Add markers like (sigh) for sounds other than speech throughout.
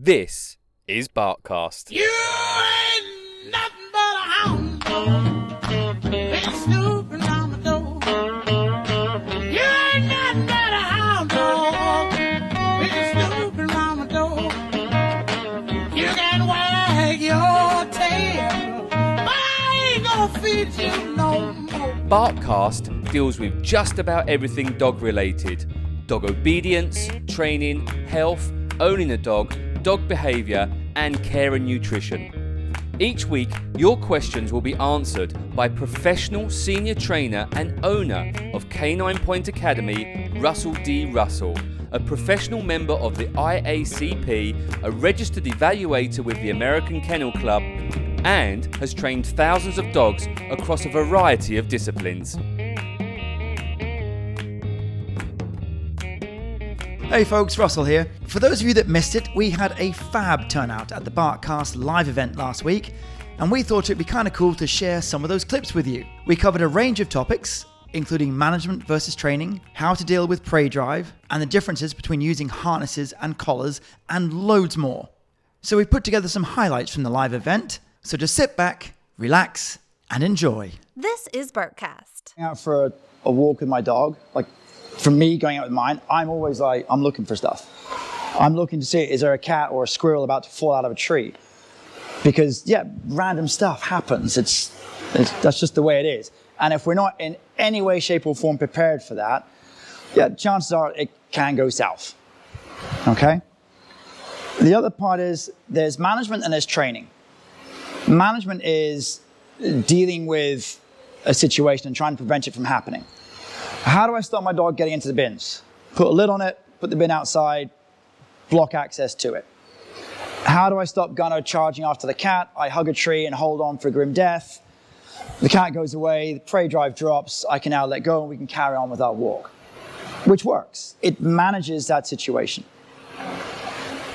This is Barkcast. You ain't nothing but a hound dog. Been snooping on the door. You ain't nothing but a hound dog. Been snooping on the door. You can wag your tail, but I ain't gonna feed you no more. Barkcast deals with just about everything dog related dog obedience, training, health, owning a dog, dog behaviour, and care and nutrition. Each week, your questions will be answered by professional senior trainer and owner of Canine Point Academy, Russell D. Russell, a professional member of the IACP, a registered evaluator with the American Kennel Club, and has trained thousands of dogs across a variety of disciplines. Hey folks, Russell here. For those of you that missed it, we had a fab turnout at the Barkcast live event last week, and we thought it'd be kind of cool to share some of those clips with you. We covered a range of topics, including management versus training, how to deal with prey drive, and the differences between using harnesses and collars, and loads more. So we put together some highlights from the live event, so just sit back, relax, and enjoy. This is Barkcast. out for a, a walk with my dog, like for me going out with mine, I'm always like, I'm looking for stuff. I'm looking to see is there a cat or a squirrel about to fall out of a tree? Because yeah, random stuff happens. It's, it's that's just the way it is. And if we're not in any way, shape, or form prepared for that, yeah, chances are it can go south. Okay. The other part is there's management and there's training. Management is dealing with a situation and trying to prevent it from happening. How do I stop my dog getting into the bins? Put a lid on it, put the bin outside, block access to it. How do I stop Gunner charging after the cat? I hug a tree and hold on for grim death. The cat goes away, the prey drive drops, I can now let go and we can carry on with our walk. Which works. It manages that situation.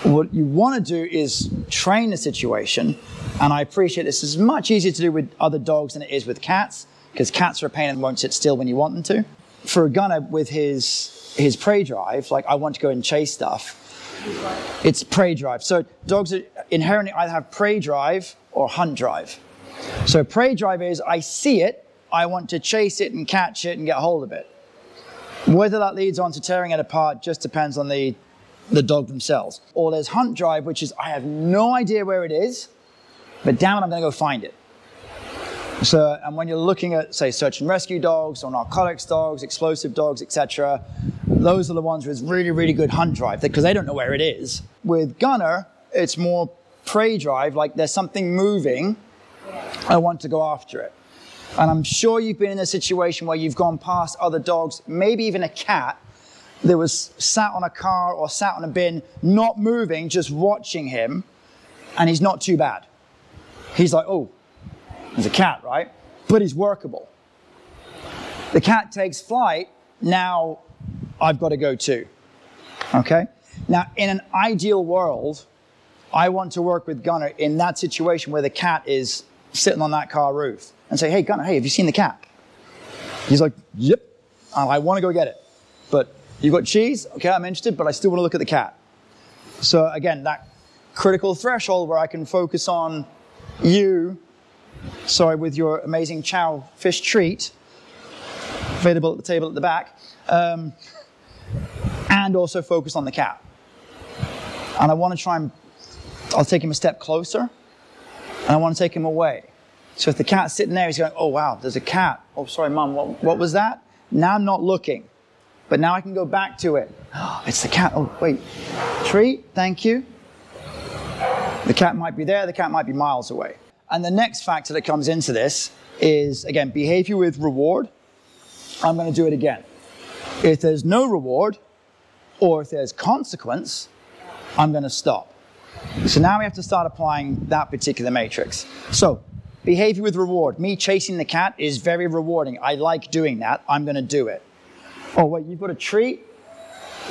What you want to do is train the situation, and I appreciate this is much easier to do with other dogs than it is with cats, because cats are a pain and won't sit still when you want them to for a gunner with his his prey drive, like I want to go and chase stuff, it's prey drive. So dogs inherently either have prey drive or hunt drive. So prey drive is I see it, I want to chase it and catch it and get hold of it. Whether that leads on to tearing it apart just depends on the the dog themselves. Or there's hunt drive, which is I have no idea where it is, but damn it, I'm going to go find it. So, and when you're looking at, say, search and rescue dogs or narcotics dogs, explosive dogs, etc., those are the ones with really, really good hunt drive because they don't know where it is. With gunner, it's more prey drive, like there's something moving, I want to go after it. And I'm sure you've been in a situation where you've gone past other dogs, maybe even a cat, that was sat on a car or sat on a bin, not moving, just watching him, and he's not too bad. He's like, oh, there's a cat, right? But he's workable. The cat takes flight, now I've got to go too. Okay? Now, in an ideal world, I want to work with Gunner in that situation where the cat is sitting on that car roof and say, hey, Gunner, hey, have you seen the cat? He's like, yep, I want to go get it. But you've got cheese? Okay, I'm interested, but I still want to look at the cat. So again, that critical threshold where I can focus on you sorry, with your amazing chow fish treat, available at the table at the back, um, and also focus on the cat. And I want to try and, I'll take him a step closer, and I want to take him away. So if the cat's sitting there, he's going, oh wow, there's a cat. Oh, sorry, mum, what, what was that? Now I'm not looking, but now I can go back to it. Oh, (gasps) it's the cat. Oh, wait. Treat, thank you. The cat might be there, the cat might be miles away. And the next factor that comes into this is, again, behavior with reward. I'm going to do it again. If there's no reward, or if there's consequence, I'm going to stop. So now we have to start applying that particular matrix. So, behavior with reward. Me chasing the cat is very rewarding. I like doing that. I'm going to do it. Oh, wait, you've got a treat?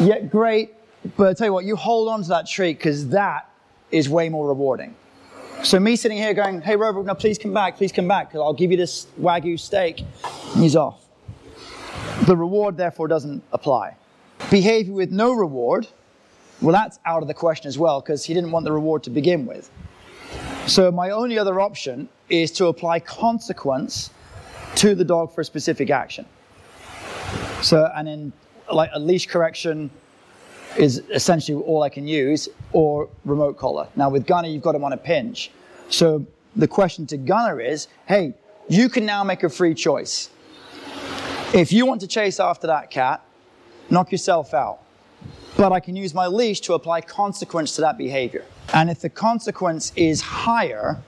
Yeah, great. But I tell you what, you hold on to that treat because that is way more rewarding. So me sitting here going, hey, Rover, now please come back, please come back, because I'll give you this Wagyu steak. He's off. The reward, therefore, doesn't apply. Behavior with no reward Well, that's out of the question as well because he didn't want the reward to begin with. So my only other option is to apply consequence to the dog for a specific action. So, and then like a leash correction is essentially all I can use, or remote collar. Now with Gunner, you've got him on a pinch. So the question to Gunner is, hey, you can now make a free choice. If you want to chase after that cat, knock yourself out. But I can use my leash to apply consequence to that behavior. And if the consequence is higher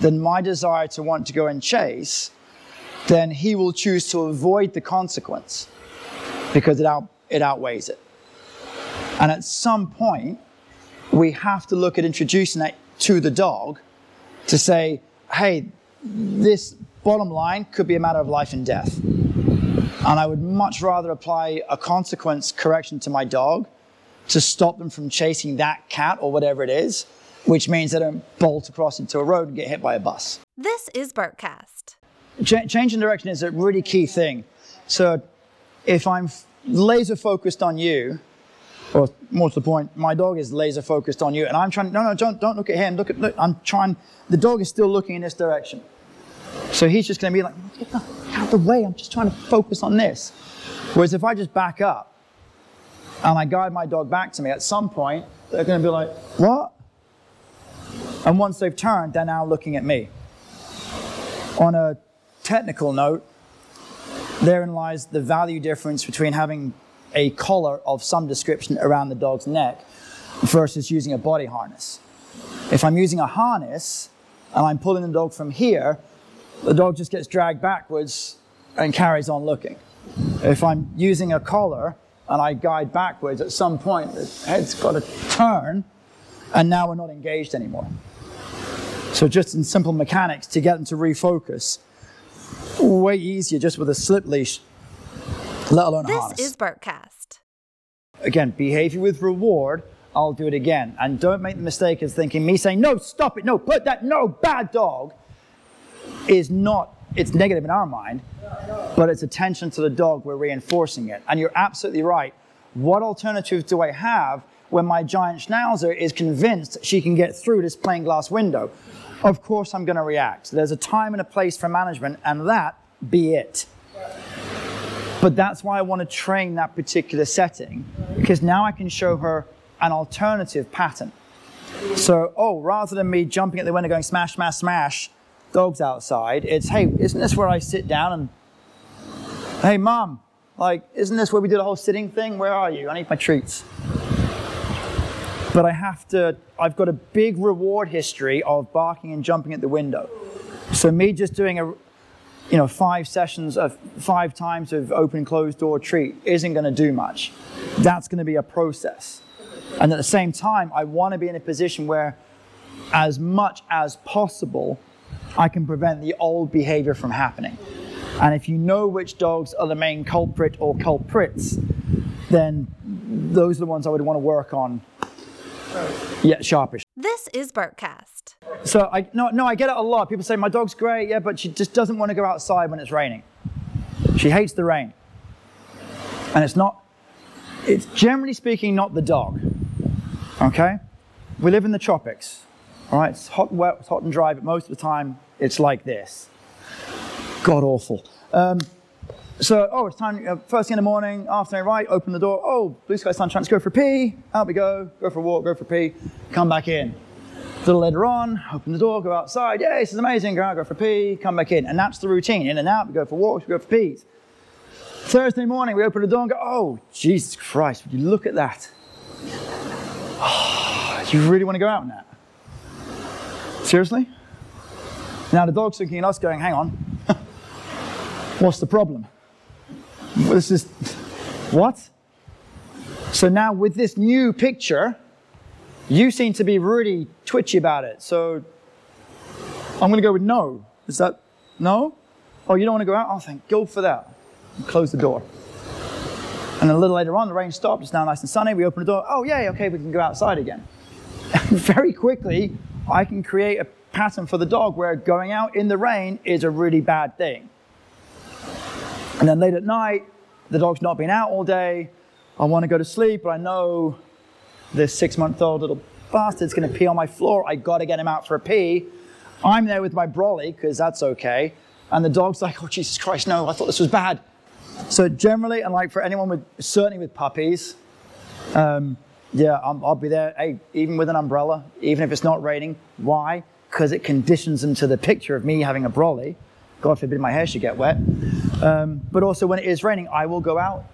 than my desire to want to go and chase, then he will choose to avoid the consequence because it, out, it outweighs it. And at some point, we have to look at introducing that to the dog to say, hey, this bottom line could be a matter of life and death. And I would much rather apply a consequence correction to my dog to stop them from chasing that cat or whatever it is, which means they don't bolt across into a road and get hit by a bus. This is Barkcast. Ch- changing direction is a really key thing. So if I'm laser focused on you, or more to the point, my dog is laser focused on you, and I'm trying. No, no, don't don't look at him. Look at. Look, I'm trying. The dog is still looking in this direction, so he's just going to be like, get the, out of the way. I'm just trying to focus on this. Whereas if I just back up and I guide my dog back to me, at some point they're going to be like, what? And once they've turned, they're now looking at me. On a technical note, therein lies the value difference between having a collar of some description around the dog's neck versus using a body harness. If I'm using a harness and I'm pulling the dog from here, the dog just gets dragged backwards and carries on looking. If I'm using a collar and I guide backwards, at some point the head's got to turn and now we're not engaged anymore. So, just in simple mechanics, to get them to refocus, way easier just with a slip leash, let alone a This harness. is Barkcast. again, behavior with reward, I'll do it again. And don't make the mistake of thinking me saying, no, stop it, no, put that, no, bad dog, is not, it's negative in our mind, but it's attention to the dog, we're reinforcing it. And you're absolutely right. What alternative do I have when my giant schnauzer is convinced she can get through this plain glass window? Of course, I'm going to react. There's a time and a place for management, and that be it. But that's why I want to train that particular setting because now I can show her an alternative pattern. So, oh, rather than me jumping at the window going smash, smash, smash, dogs outside, it's hey, isn't this where I sit down and hey, mom, like, isn't this where we do the whole sitting thing? Where are you? I need my treats. But I have to, I've got a big reward history of barking and jumping at the window. So, me just doing a, you know, five sessions of five times of open closed door treat isn't going to do much. That's going to be a process. And at the same time, I want to be in a position where, as much as possible, I can prevent the old behavior from happening. And if you know which dogs are the main culprit or culprits, then those are the ones I would want to work on. Yeah, sharpish. This is Barkcast. So I no no I get it a lot. People say my dog's great, yeah, but she just doesn't want to go outside when it's raining. She hates the rain. And it's not it's generally speaking not the dog. Okay? We live in the tropics. All right, it's hot and wet, it's hot and dry, but most of the time it's like this. God awful. Um, so, oh, it's time, uh, first thing in the morning, afternoon, right, open the door. Oh, blue sky sunshine, let's go for a pee. Out we go, go for a walk, go for a pee, come back in. A little later on, open the door, go outside. Yeah, this is amazing. Go out, go for a pee, come back in. And that's the routine. In and out, we go for walks, we go for pees. Thursday morning, we open the door and go, oh, Jesus Christ, would you look at that? Do (sighs) you really want to go out in that? Seriously? Now the dog's looking at us going, hang on, (laughs) what's the problem? This is, (laughs) what? So now with this new picture, you seem to be really twitchy about it. So I'm going to go with no. Is that no? Oh, you don't want to go out? Oh, thank God for that. Close the door. And a little later on, the rain stopped. It's now nice and sunny. We open the door. Oh, yay, okay, we can go outside again. (laughs) Very quickly, I can create a pattern for the dog where going out in the rain is a really bad thing. And then late at night, the dog's not been out all day. I want to go to sleep, but I know this six month old little bastard's gonna pee on my floor. I gotta get him out for a pee. I'm there with my brolly, because that's okay. And the dog's like, oh, Jesus Christ, no, I thought this was bad. So generally, and like for anyone with, certainly with puppies, um, yeah, I'm, I'll be there, hey, even with an umbrella, even if it's not raining. Why? Because it conditions them to the picture of me having a brolly. God forbid my hair should get wet. Um, but also when it is raining, I will go out.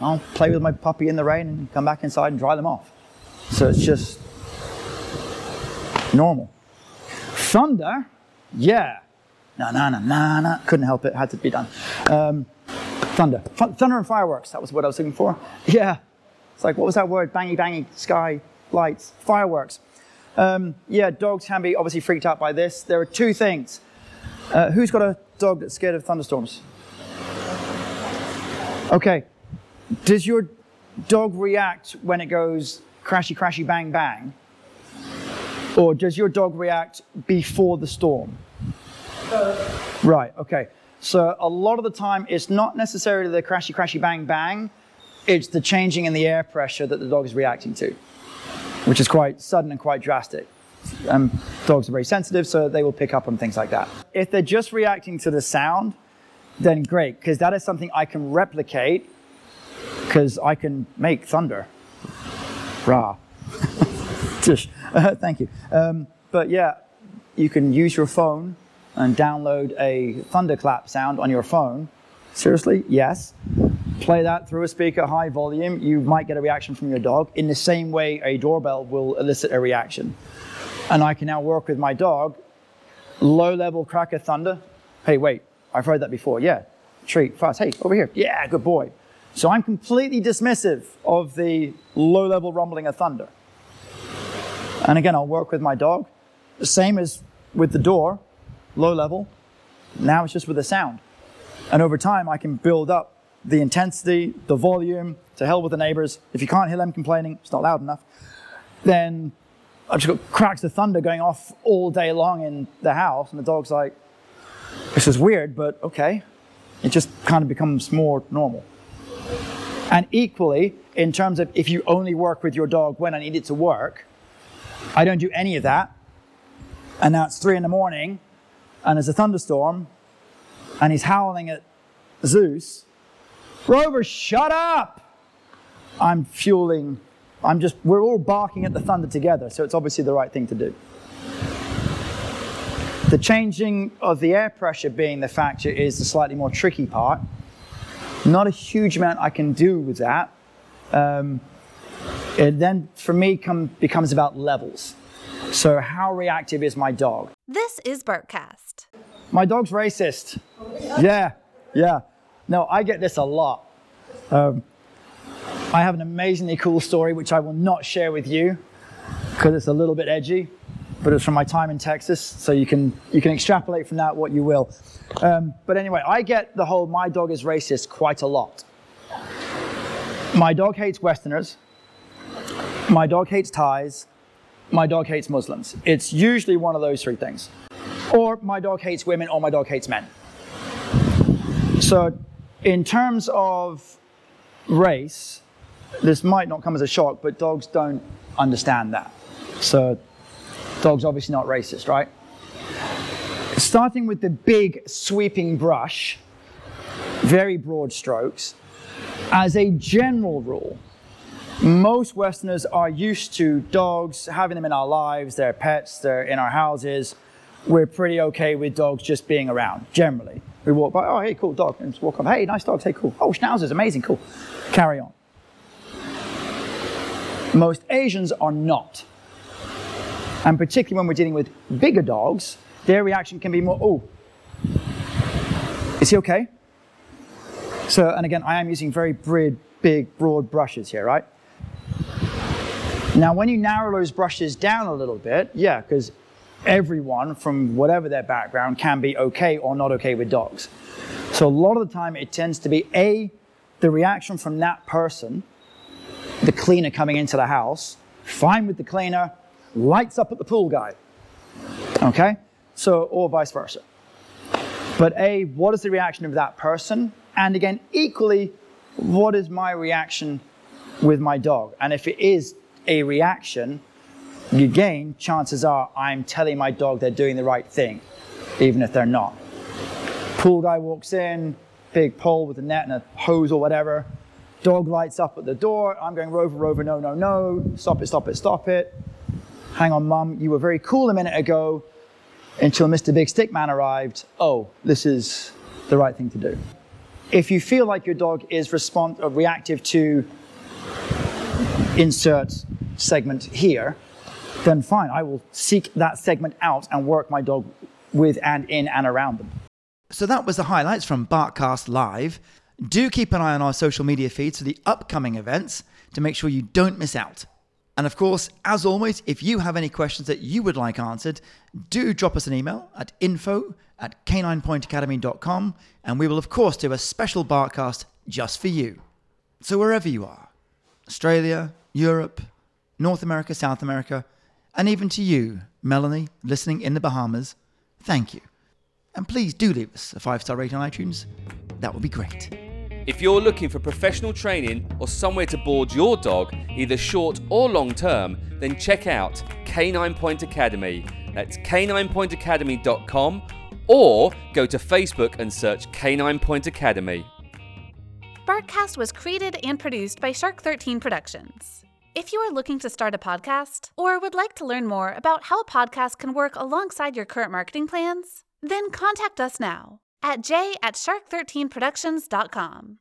I'll play with my puppy in the rain and come back inside and dry them off. So it's just normal. Thunder, yeah. Na na na na na. Couldn't help it. Had to be done. Um, thunder, Th- thunder and fireworks. That was what I was looking for. (laughs) Yeah. It's like what was that word? Bangy bangy sky lights, fireworks. Um, yeah, dogs can be obviously freaked out by this. There are two things. Uh, who's got a dog that's scared of thunderstorms? Okay. Does your dog react when it goes crashy, crashy, bang, bang? Or does your dog react before the storm? Right, okay. So a lot of the time, it's not necessarily the crashy, crashy, bang, bang. It's the changing in the air pressure that the dog is reacting to, which is quite sudden and quite drastic. Um, dogs are very sensitive, so they will pick up on things like that. If they're just reacting to the sound, then great, because that is something I can replicate, because I can make thunder. Rah. (laughs) Tish. (laughs) Uh, thank you. Um, but yeah, you can use your phone and download a thunderclap sound on your phone. Seriously? Yes. Play that through a speaker, high volume. You might get a reaction from your dog in the same way a doorbell will elicit a reaction. And I can now work with my dog. Low level crack of thunder. Hey, wait, I've heard that before. Yeah. Treat, fast. Hey, over here. Yeah, good boy. So I'm completely dismissive of the low level rumbling of thunder. And again, I'll work with my dog. The same as with the door, low level. Now it's just with the sound. And over time, I can build up the intensity, the volume, to hell with the neighbors. If you can't hear them complaining, it's not loud enough, then I've just got cracks of thunder going off all day long in the house. And the dog's like, this is weird, but okay. It just kind of becomes more normal. And equally, in terms of if you only work with your dog when I need it to work, I don't do any of that. And now it's three in the morning, and there's a thunderstorm, and he's howling at Zeus. Rover, shut up! I'm fueling, I'm just, we're all barking at the thunder together, so it's obviously the right thing to do. The changing of the air pressure being the factor is the slightly more tricky part. Not a huge amount I can do with that. Um, it then, for me, come, becomes about levels. So, how reactive is my dog? This is Barkcast. My dog's racist. Yeah, yeah. No, I get this a lot. Um, I have an amazingly cool story which I will not share with you because it's a little bit edgy, but it's from my time in Texas, so you can you can extrapolate from that what you will. Um, but anyway, I get the whole my dog is racist quite a lot. My dog hates Westerners. My dog hates Thais. My dog hates Muslims. It's usually one of those three things. Or my dog hates women, or my dog hates men. So, in terms of race, this might not come as a shock, but dogs don't understand that. So, dogs obviously not racist, right? Starting with the big sweeping brush, very broad strokes, as a general rule, most Westerners are used to dogs, having them in our lives, they're pets, they're in our houses. We're pretty okay with dogs just being around, generally. We walk by, oh, hey, cool dog. And just walk up, hey, nice dog, hey, cool. Oh, schnauzers, amazing, cool. Carry on. Most Asians are not. And particularly when we're dealing with bigger dogs, their reaction can be more, oh, is he okay? So, and again, I am using very big, big, broad brushes here, right? Now, when you narrow those brushes down a little bit, yeah, because everyone from whatever their background can be okay or not okay with dogs. So, a lot of the time, it tends to be A, the reaction from that person, the cleaner coming into the house, fine with the cleaner, lights up at the pool guy. Okay? So, or vice versa. But A, what is the reaction of that person? And again, equally, what is my reaction with my dog? And if it is a reaction, again, chances are I'm telling my dog they're doing the right thing, even if they're not. Pool guy walks in, big pole with a net and a hose or whatever. Dog lights up at the door. I'm going rover, rover, no, no, no. Stop it, stop it, stop it. Hang on, mum. You were very cool a minute ago until Mr. Big Stick Man arrived. Oh, this is the right thing to do. If you feel like your dog is respond- uh, reactive to insert segment here, then fine, I will seek that segment out and work my dog with and in and around them. So that was the highlights from Barkcast Live. Do keep an eye on our social media feeds for the upcoming events to make sure you don't miss out. And of course, as always, if you have any questions that you would like answered, do drop us an email at info at caninepointacademy.com and we will, of course, do a special Barkcast just for you. So, wherever you are Australia, Europe, North America, South America, and even to you, Melanie, listening in the Bahamas, thank you. And please do leave us a five star rating on iTunes. That would be great. If you're looking for professional training or somewhere to board your dog, either short or long term, then check out Canine Point Academy. That's caninepointacademy.com or go to Facebook and search Canine Point Academy. Barkcast was created and produced by Shark 13 Productions. If you are looking to start a podcast or would like to learn more about how a podcast can work alongside your current marketing plans, then contact us now at j at shark13productions.com.